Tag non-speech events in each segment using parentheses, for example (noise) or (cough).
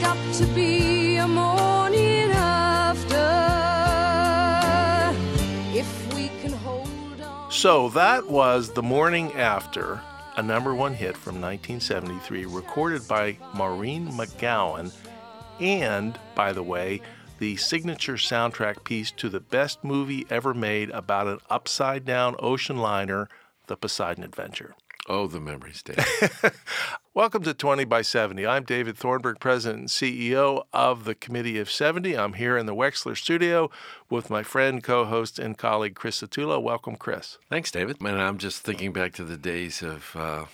Got to be a morning after if we can hold on. So that was The Morning After, a number one hit from 1973, recorded by Maureen McGovern, and, by the way, the signature soundtrack piece to the best movie ever made about an upside down ocean liner, The Poseidon Adventure. Oh, the memories, (laughs) Dave. Welcome to 20 by 70. I'm David Thornburgh, President and CEO of the Committee of 70. I'm here in the Wexler studio with my friend, co host, and colleague Chris Satullo. Welcome, Chris. Thanks, David. Man, I'm just thinking back to the days of uh,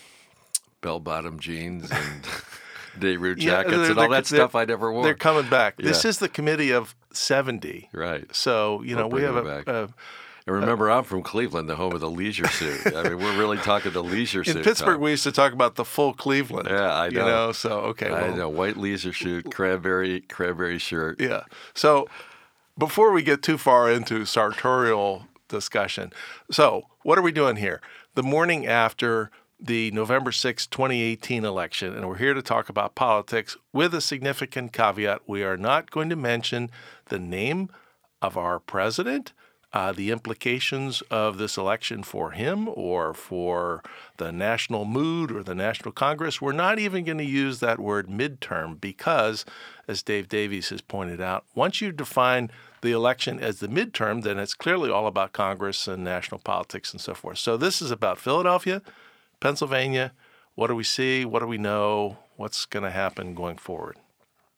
bell-bottom jeans and (laughs) Nehru Yeah, jackets they're- and all that stuff I never wore. They're coming back. This is the Committee of 70. Right. So, you know, we have a, a And remember, I'm from Cleveland, the home of the leisure suit. I mean, we're really talking the leisure suit. in Pittsburgh, time. we used to talk about the full Cleveland. Yeah, I You know. know, so okay. I know, white leisure suit, cranberry, cranberry shirt. Yeah. So before we get too far into sartorial discussion, so what are we doing here? The morning after the November 6, 2018 election, and we're here to talk about politics with a significant caveat. We are not going to mention the name of our president. Uh, the implications of this election for him or for the national mood or the National Congress. We're not even going to use that word midterm because, as Dave Davies has pointed out, once you define the election as the midterm, then it's clearly all about Congress and national politics and so forth. So this is about Philadelphia, Pennsylvania. What do we see? What do we know? What's going to happen going forward?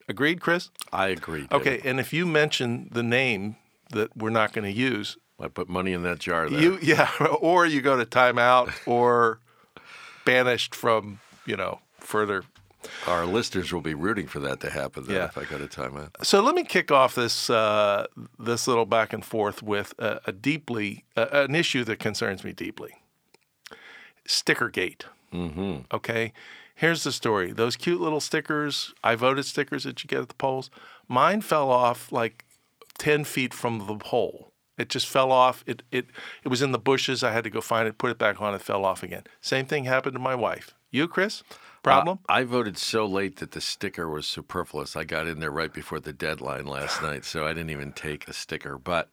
Agreed, Chris? I agree. Dave. Okay, and if you mention the name that we're not going to use, I put money in that jar there. you (laughs) yeah, or you go to timeout or banished from you know further. Our listeners will be rooting for that to happen then Yeah. if I go to timeout. So let me kick off this uh, this little back and forth with a, a deeply uh, an issue that concerns me deeply. Stickergate. Mm-hmm. Okay, here's the story. Those cute little stickers, I voted stickers that you get at the polls. Mine fell off like ten feet from the pole. It just fell off. It it it was in the bushes. I had to go find it, put it back on. It fell off again. Same thing happened to my wife. You, Chris? Problem? Uh, I voted so late that the sticker was superfluous. I got in there right before the deadline last night, so I didn't even take a sticker. But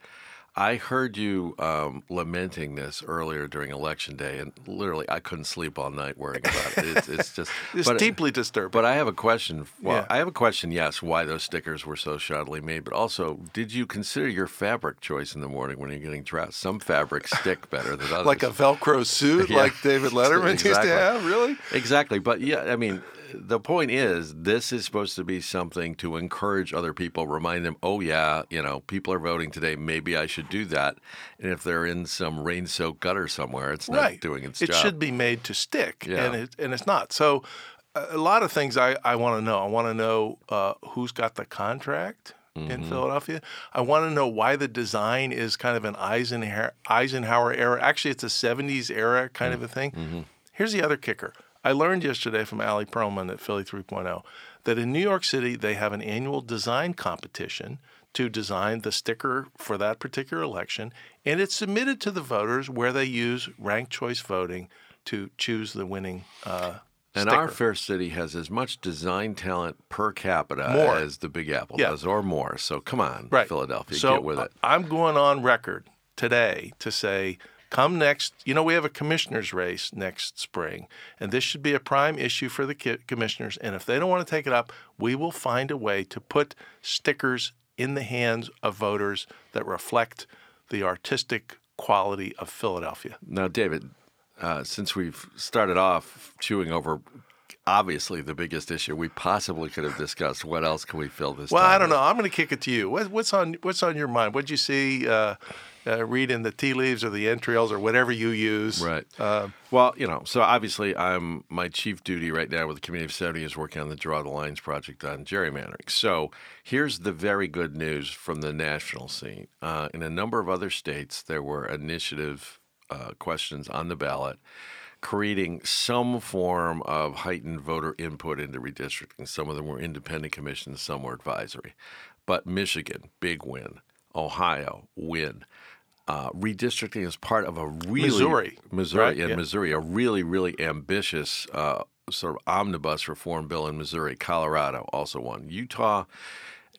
I heard you um, lamenting this earlier during election day, and literally I couldn't sleep all night worrying about it. It's, it's just (laughs) it's but- deeply disturbing. But I have a question. Well, Yeah. I have a question. Yes, why those stickers were so shoddily made, but also, did you consider your fabric choice in the morning when you're getting dressed? Some fabrics stick better than (laughs) others. like a Velcro suit, (laughs) Yeah. like David Letterman used to have. Really? Exactly. But yeah, I mean, the point is, this is supposed to be something to encourage other people, remind them, oh, yeah, you know, people are voting today. Maybe I should do that. And if they're in some rain soaked gutter somewhere, it's not right. doing its it job. It should be made to stick, Yeah. and it, and it's not. So, a lot of things I, I want to know. I want to know uh, who's got the contract in Mm-hmm. Philadelphia. I want to know why the design is kind of an Eisenhower Eisenhower era. Actually, it's a '70s era kind of a thing. Mm-hmm. Here's the other kicker. I learned yesterday from Ali Perlman at Philly 3.0 that in New York City they have an annual design competition to design the sticker for that particular election, and it's submitted to the voters where they use ranked choice voting to choose the winning uh, and sticker. our fair city has as much design talent per capita More. as the Big Apple Yeah. does, or more. So come on, right. Philadelphia, so get with it. I'm going on record today to say, come next. You know, we have a commissioner's race next spring, and this should be a prime issue for the commissioners. And if they don't want to take it up, we will find a way to put stickers in the hands of voters that reflect the artistic quality of Philadelphia. Now, David, uh, since we've started off chewing over obviously the biggest issue we possibly could have discussed, what else can we fill this? Well, I don't with? know. I'm going to kick it to you. What, what's on What's on your mind? What'd you see? Uh, uh, read in the tea leaves or the entrails or whatever you use. Right. Uh, well, you know, so obviously, I'm my chief duty right now with the Committee of 70 is working on the Draw the Lines project on gerrymandering. So here's the very good news from the national scene. Uh, in a number of other states, there were initiative uh, questions on the ballot creating some form of heightened voter input into redistricting. Some of them were independent commissions, some were advisory. But Michigan, big win. Ohio, win. Uh, redistricting is part of a really Missouri, Missouri, right? and Yeah. Missouri, a really, really ambitious uh, sort of omnibus reform bill in Missouri. Colorado also won. Utah,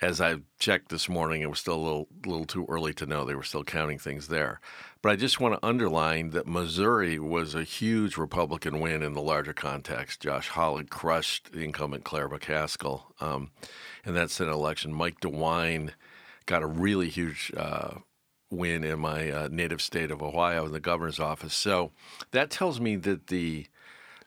as I checked this morning, it was still a little, little too early to know. They were still counting things there. But I just want to underline that Missouri was a huge Republican win in the larger context. Josh Hawley crushed the incumbent Claire McCaskill um, in that Senate election. Mike DeWine got a really huge uh, win in my uh, native state of Ohio in the governor's office. So that tells me that the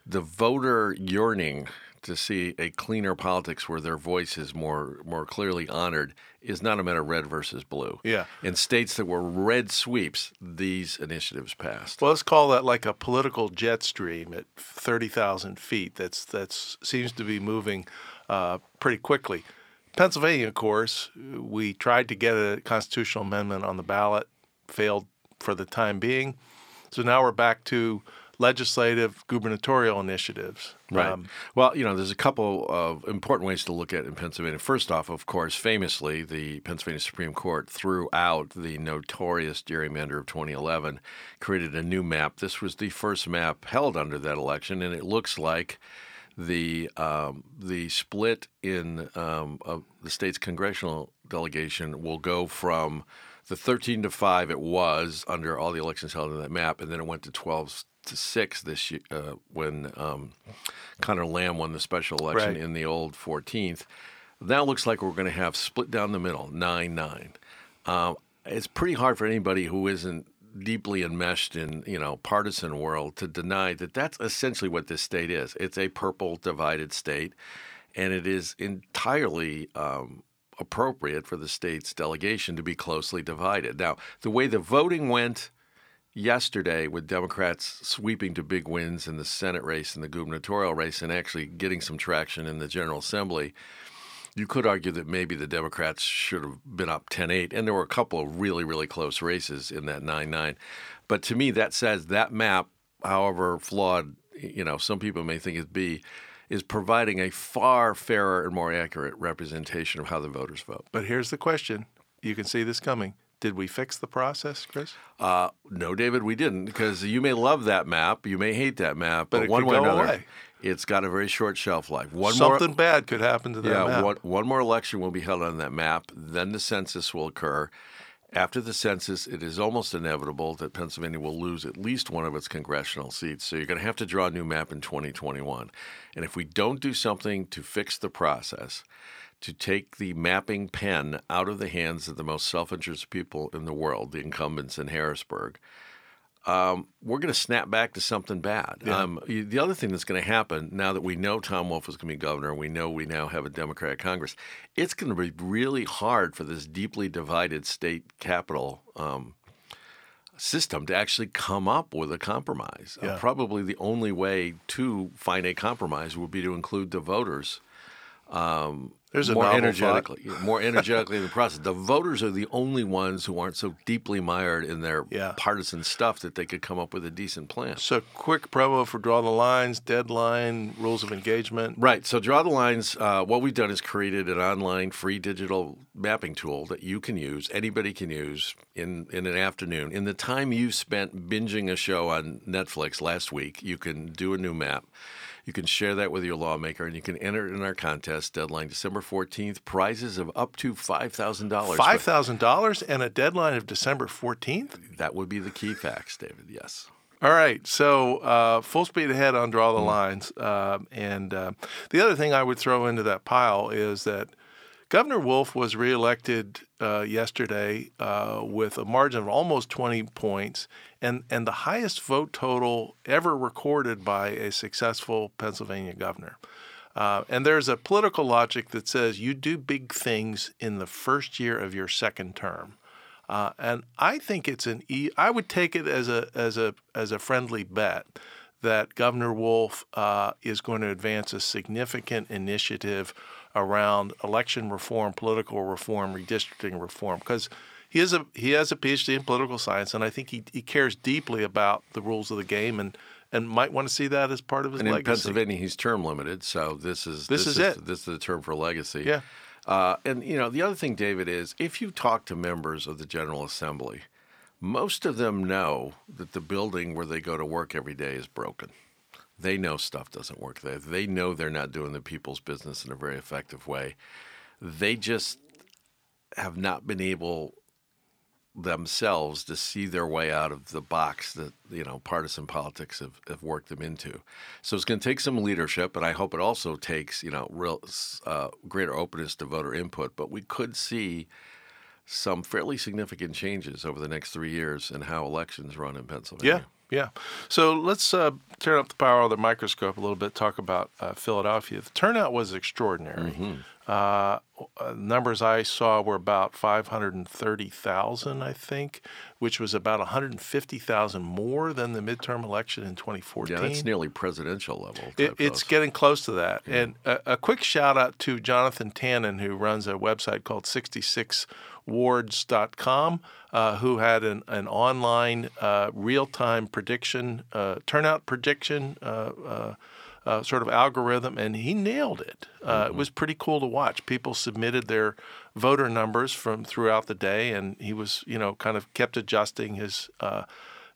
the voter yearning to see a cleaner politics where their voice is more more clearly honored is not a matter of red versus blue. Yeah. In states that were red sweeps, these initiatives passed. Well, let's call that like a political jet stream at 30,000 feet. That's that's seems to be moving uh, pretty quickly. Pennsylvania, of course, we tried to get a constitutional amendment on the ballot, failed for the time being. So now we're back to legislative gubernatorial initiatives. Right. Um, well, you know, there's a couple of important ways to look at it in Pennsylvania. First off, of course, famously, the Pennsylvania Supreme Court threw out the notorious gerrymander of 2011, created a new map. This was the first map held under that election, and it looks like the um, the split in um, of the state's congressional delegation will go from the 13 to 5 it was under all the elections held in that map, and then it went to 12 to 6 this year uh, when um, Conor Lamb won the special election Right. in the old 14th. that looks like we're going to have split down the middle, 9 9. Um, it's pretty hard for anybody who isn't deeply enmeshed in you know partisan world to deny that that's essentially what this state is. It's a purple divided state, and it is entirely um, appropriate for the state's delegation to be closely divided. Now, the way the voting went yesterday, with Democrats sweeping to big wins in the Senate race and the gubernatorial race, and actually getting some traction in the General Assembly. You could argue that maybe the Democrats should have been up 10 8, and there were a couple of really, really close races in that 9 9. But to me, that says that map, however flawed, you know, some people may think it be, is providing a far fairer and more accurate representation of how the voters vote. but here's the question: You can see this coming. Did we fix the process, Chris? Uh, no, David, we didn't, because you may love that map, you may hate that map, But but, one way or another, away. It's got a very short shelf life. One Something more, bad could happen to that yeah, map. one, one more election will be held on that map. Then the census will occur. After the census, it is almost inevitable that Pennsylvania will lose at least one of its congressional seats. So you're going to have to draw a new map in 2021. And if we don't do something to fix the process, to take the mapping pen out of the hands of the most self interested people in the world, the incumbents in Harrisburg, um, we're going to snap back to something bad. Um, the other thing that's going to happen now that we know Tom Wolf is going to be governor, and we know we now have a Democratic Congress, it's going to be really hard for this deeply divided state capital um, system to actually come up with a compromise. Uh, probably the only way to find a compromise would be to include the voters There's a more energetically, more energetically in the process. The voters are the only ones who aren't so deeply mired in their Yeah. partisan stuff that they could come up with a decent plan. So, quick promo for Draw the Lines, deadline, rules of engagement. Right. So, Draw the Lines, uh, what we've done is created an online free digital mapping tool that you can use, anybody can use in, in an afternoon. In the time you spent binging a show on Netflix last week, you can do a new map. You can share that with your lawmaker and you can enter it in our contest deadline December 14th. Prizes of up to $5,000. Five thousand dollars and a deadline of December fourteenth. That would be the key facts, David. Yes. All right, so uh, full speed ahead on draw the lines, Um and uh, the other thing I would throw into that pile is that Governor Wolf was reelected uh, yesterday uh, with a margin of almost 20 points, and and the highest vote total ever recorded by a successful Pennsylvania governor. Uh, and there's a political logic that says you do big things in the first year of your second term. Uh, and I think it's an e- I would take it as a as a as a friendly bet that Governor Wolf uh, is going to advance a significant initiative around election reform, political reform, redistricting reform, because he is a he has a PhD in political science, and I think he, he cares deeply about the rules of the game and and might want to see that as part of his And in. Pennsylvania, he's term limited, so this is This is it. This is the term for legacy. Yeah. Uh, and you know, the other thing, David, is if you talk to members of the General Assembly, most of them know that the building where they go to work every day is broken. They know stuff doesn't work there. They know they're not doing the people's business in a very effective way. They just have not been able themselves to see their way out of the box that you know partisan politics have, have worked them into. So it's going to take some leadership, but I hope it also takes you know real uh, greater openness to voter input. But we could see some fairly significant changes over the next three years in how elections run in Pennsylvania. Yeah, yeah. So let's uh, turn up the power of the microscope a little bit. Talk about uh, Philadelphia. The turnout was extraordinary. Mm-hmm. Uh, numbers I saw were about 530,000, I think, which was about 150,000 more than the midterm election in 2014. Yeah, that's nearly presidential level. It, it's getting close to that. Yeah. And a, a, quick shout out to Jonathan Tannen, who runs a website called 66wards.com, uh, who had an, an online uh, real time prediction, uh, turnout prediction uh, uh, uh, sort of algorithm, and he nailed it. Uh, mm-hmm. It was pretty cool to watch. People submitted their voter numbers from throughout the day, and he was, you know, kind of kept adjusting his uh,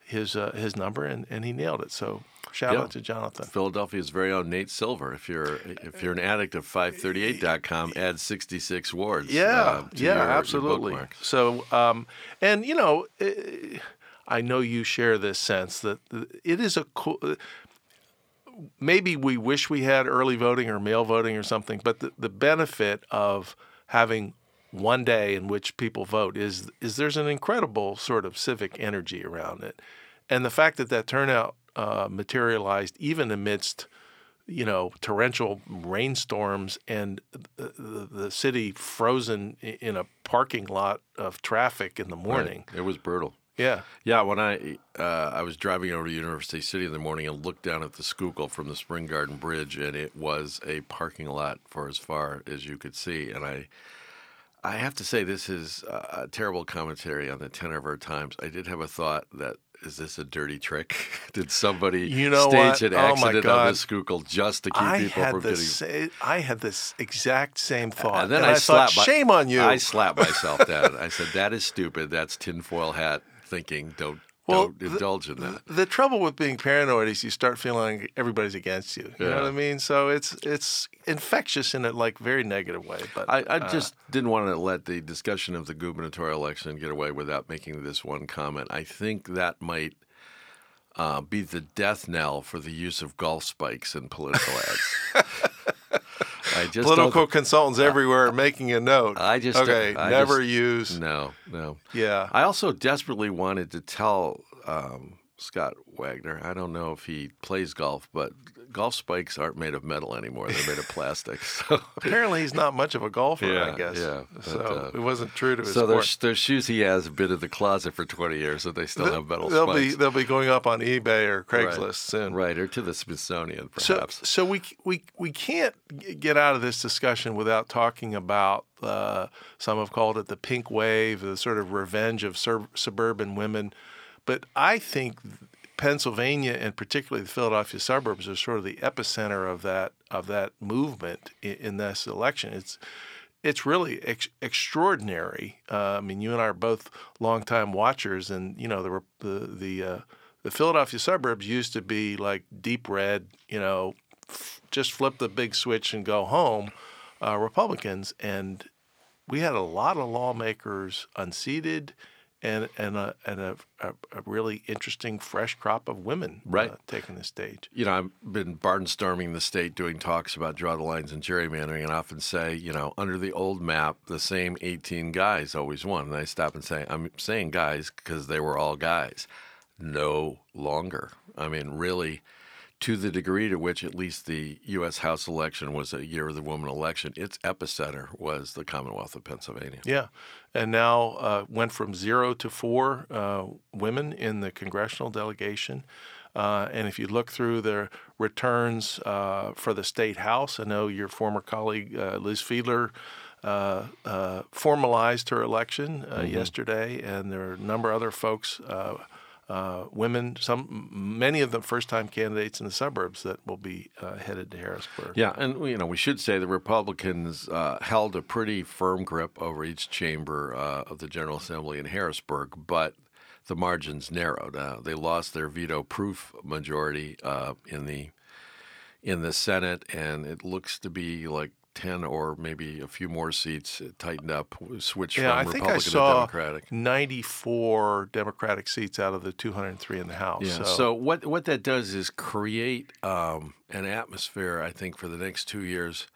his uh, his number, and, and he nailed it. So shout out to Jonathan. Philadelphia's very own Nate Silver. If you're if you're an addict of 538.com, add 66 wards. Yeah, uh, yeah, your, absolutely. Your so, um, and you know. I know you share this sense that it is a cool maybe we wish we had early voting or mail voting or something, but the, the benefit of having one day in which people vote is is there's an incredible sort of civic energy around it, and the fact that that turnout uh, materialized even amidst you know torrential rainstorms and the, the, the, city frozen in a parking lot of traffic in the morning. Right. It was brutal. Yeah, yeah. When I uh, I was driving over to University City in the morning and looked down at the Schuylkill from the Spring Garden Bridge, and it was a parking lot for as far as you could see. And I I have to say this is a terrible commentary on the tenor of our times. I did have a thought that is this a dirty trick? (laughs) Did somebody you know stage what? an oh accident on the Schuylkill just to keep I people had from getting? Sa- I had this exact same thought, and then I, I, thought, slapped my- "Shame on you!" I slapped myself down. I said, "That is stupid. That's tinfoil hat thinking. Don't Well, don't indulge in that." the trouble with being paranoid is you start feeling like everybody's against you. You know what I mean? So it's it's infectious in a like very negative way. But I, I uh, just didn't want to let the discussion of the gubernatorial election get away without making this one comment. I think that might uh, be the death knell for the use of golf spikes in political ads. (laughs) I just political consultants everywhere making a note. I just okay, I never just- use. No, no. Yeah, I also desperately wanted to tell um, Scott Wagner. I don't know if he plays golf, but golf spikes aren't made of metal anymore. They're made of (laughs) plastic. So, apparently he's not much of a golfer. I guess. yeah, so uh, it wasn't true to his so there's, there's shoes he has been in the closet for 20 years, and they still have metal they'll spikes. be they'll be going up on eBay or Right. Craigslist soon. right, or to the Smithsonian, So, perhaps. so we we we can't get out of this discussion without talking about uh, some have called it the pink wave, the sort of revenge of sur- suburban women. But I think Pennsylvania and particularly the Philadelphia suburbs are sort of the epicenter of that of that movement in, in this election. It's it's really ex- extraordinary. Uh, I mean, you and I are both longtime watchers, and you know the the the uh, the Philadelphia suburbs used to be like deep red. You know, f- just flip the big switch and go home. Uh, Republicans, and we had a lot of lawmakers unseated, and and a and a, a, a really interesting fresh crop of women Right. uh, taking the stage. you know, I've been barnstorming the state doing talks about draw the lines and gerrymandering, and often say, you know, under the old map, the same 18 guys always won. And I stop and say, I'm saying guys because they were all guys. No longer. I mean, really, to the degree to which at least the U.S. House election was a year of the woman election, its epicenter was the Commonwealth of Pennsylvania. Yeah, and now uh, went from zero to four uh, women in the congressional delegation. Uh, and if you look through the returns uh, for the state house, I know your former colleague uh, Liz Fiedler uh, uh, formalized her election uh, yesterday, and there are a number of other folks. Uh, women, some, many of them first-time candidates in the suburbs that will be uh, headed to Harrisburg. Yeah, and you know we should say the Republicans uh, held a pretty firm grip over each chamber uh, of the General Assembly in Harrisburg, but the margins narrowed. Uh, they lost their veto-proof majority in the in the Senate, and it looks to be like 10 or maybe a few more seats tightened up, switched Yeah, I from think Republican I saw to Democratic. 94 Democratic seats out of the 203 in the House. Yeah. So, So, what what that does is create um, an atmosphere, I think, for the next two years,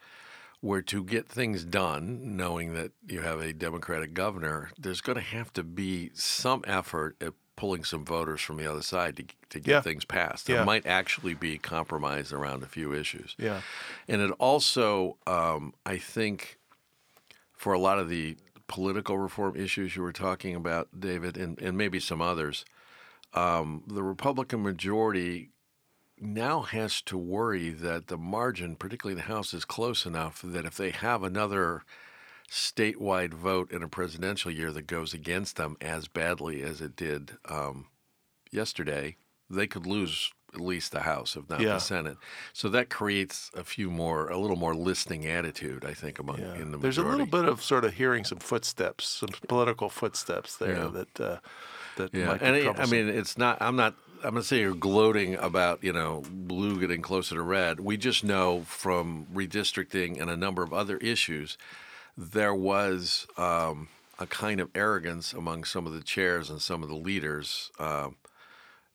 where to get things done, knowing that you have a Democratic governor, there's going to have to be some effort at pulling some voters from the other side to to get Yeah. things passed. There Yeah. might actually be compromise around a few issues. yeah. And it also, um, I think, for a lot of the political reform issues you were talking about, David, and, and maybe some others, um, the Republican majority now has to worry that the margin, particularly the House, is close enough that if they have another statewide vote in a presidential year that goes against them as badly as it did um, yesterday, they could lose at least the House, if not Yeah. the Senate. So that creates a few more, a little more listening attitude, I think, among Yeah. in the majority. There's a little bit of sort of hearing some footsteps, some political footsteps there Yeah. that uh, that Yeah, might be and it, I mean, it's not. I'm not. I'm not saying you're gloating about you know blue getting closer to red. We just know from redistricting and a number of other issues, there was um, a kind of arrogance among some of the chairs and some of the leaders. um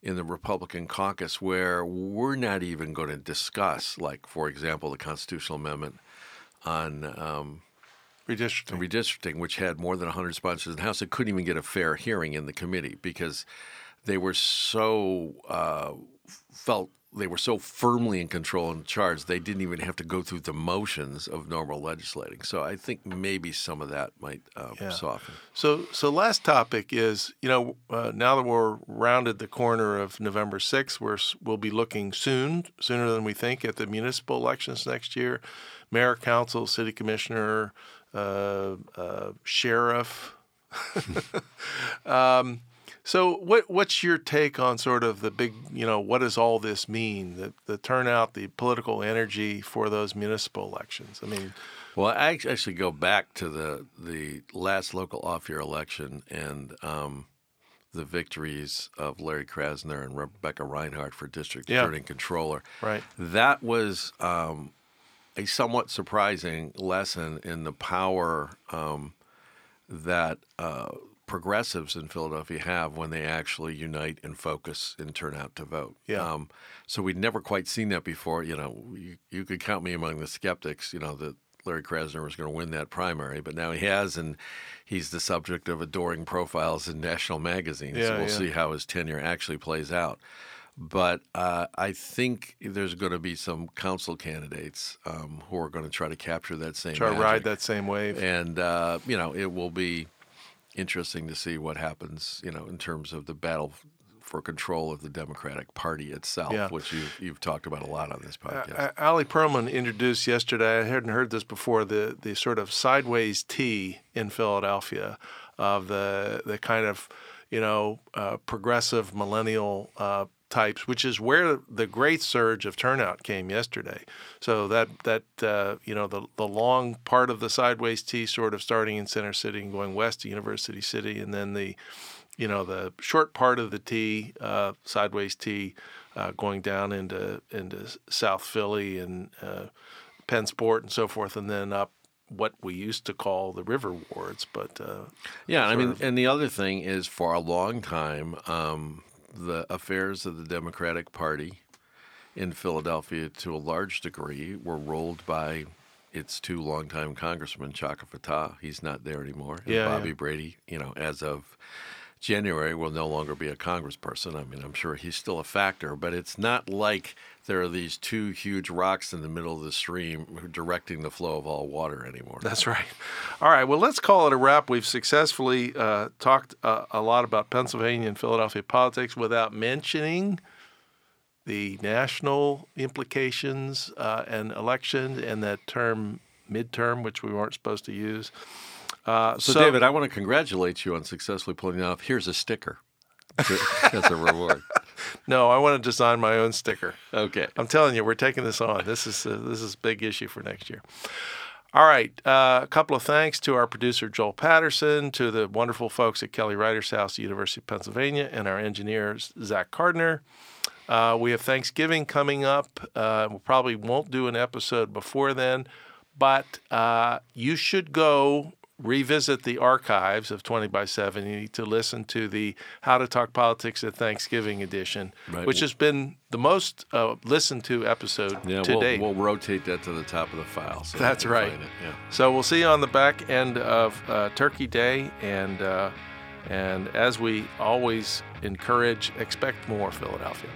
in the Republican caucus, where we're not even going to discuss, like, for example, the constitutional amendment on um, redistricting. redistricting, which had more than 100 sponsors in the House, it couldn't even get a fair hearing in the committee because they were so uh, felt they were so firmly in control and charge they didn't even have to go through the motions of normal legislating. So I think maybe some of that might uh, Yeah. soften. So, so last topic is, you know, uh, now that we're rounded the corner of November 6th, we're, we'll be looking soon, sooner than we think, at the municipal elections next year. Mayor, council, city commissioner, uh, uh, sheriff. (laughs) um, so, what what's your take on sort of the big, you know, what does all this mean? The, the turnout, the political energy for those municipal elections. I mean, Well, I actually go back to the the last local off-year election and um, the victories of Larry Krasner and Rebecca Rhynhart for district Yeah. attorney and controller. Right. That was um, a somewhat surprising lesson in the power um, that uh, progressives in Philadelphia have when they actually unite and focus and turn out to vote. Yeah. Um, so we'd never quite seen that before. You know, you, you could count me among the skeptics. You know that Larry Krasner was going to win that primary, but now he has, and he's the subject of adoring profiles in national magazines. Yeah, so we'll yeah. see how his tenure actually plays out. But uh, I think there's going to be some council candidates um, who are going to try to capture that same. try to ride that same wave. And uh, you know, it will be interesting to see what happens. You know, in terms of the battle for control of the Democratic Party itself, Yeah. which you've, you've talked about a lot on this podcast. Uh, Ali Perlman introduced yesterday. I hadn't heard this before. The the sort of sideways T in Philadelphia of the the kind of you know uh, progressive millennial uh, types, which is where the great surge of turnout came yesterday. So that that uh, you know the the long part of the sideways T, sort of starting in Center City and going west to University City, and then the you know the short part of the T, uh, sideways T, uh, going down into into South Philly and uh, Pennsport and so forth, and then up what we used to call the river wards. But uh, Yeah, I mean, of- and the other thing is, for a long time, um, the affairs of the Democratic Party in Philadelphia, to a large degree, were rolled by its two longtime congressmen, Chaka Fattah. He's not there anymore. And Yeah, Bobby yeah. Brady, you know, as of January, will no longer be a congressperson. I mean, I'm sure he's still a factor, but it's not like there are these two huge rocks in the middle of the stream directing the flow of all water anymore. That's right. All right. Well, let's call it a wrap. We've successfully uh, talked uh, a lot about Pennsylvania and Philadelphia politics without mentioning the national implications uh, and election and that term midterm, which we weren't supposed to use. Uh, So, David, I want to congratulate you on successfully pulling it off. Here's a sticker (laughs) as a reward. (laughs) no, I want to design my own sticker. Okay. I'm telling you, we're taking this on. This is uh, this is a big issue for next year. All right, uh, a couple of thanks to our producer Joel Patterson, to the wonderful folks at Kelly Writers House, University of Pennsylvania, and our engineers Zach Cardner. Uh, we have Thanksgiving coming up. Uh, we probably won't do an episode before then, but uh, you should go revisit the archives of 20 by 70 to listen to the How to Talk Politics at Thanksgiving edition, Right. which has been the most uh, listened to episode Yeah, to we'll, date. we'll rotate that to the top of the file. So That's right. Yeah. So we'll see you on the back end of uh, Turkey Day, and uh, and as we always encourage, expect more, Philadelphia.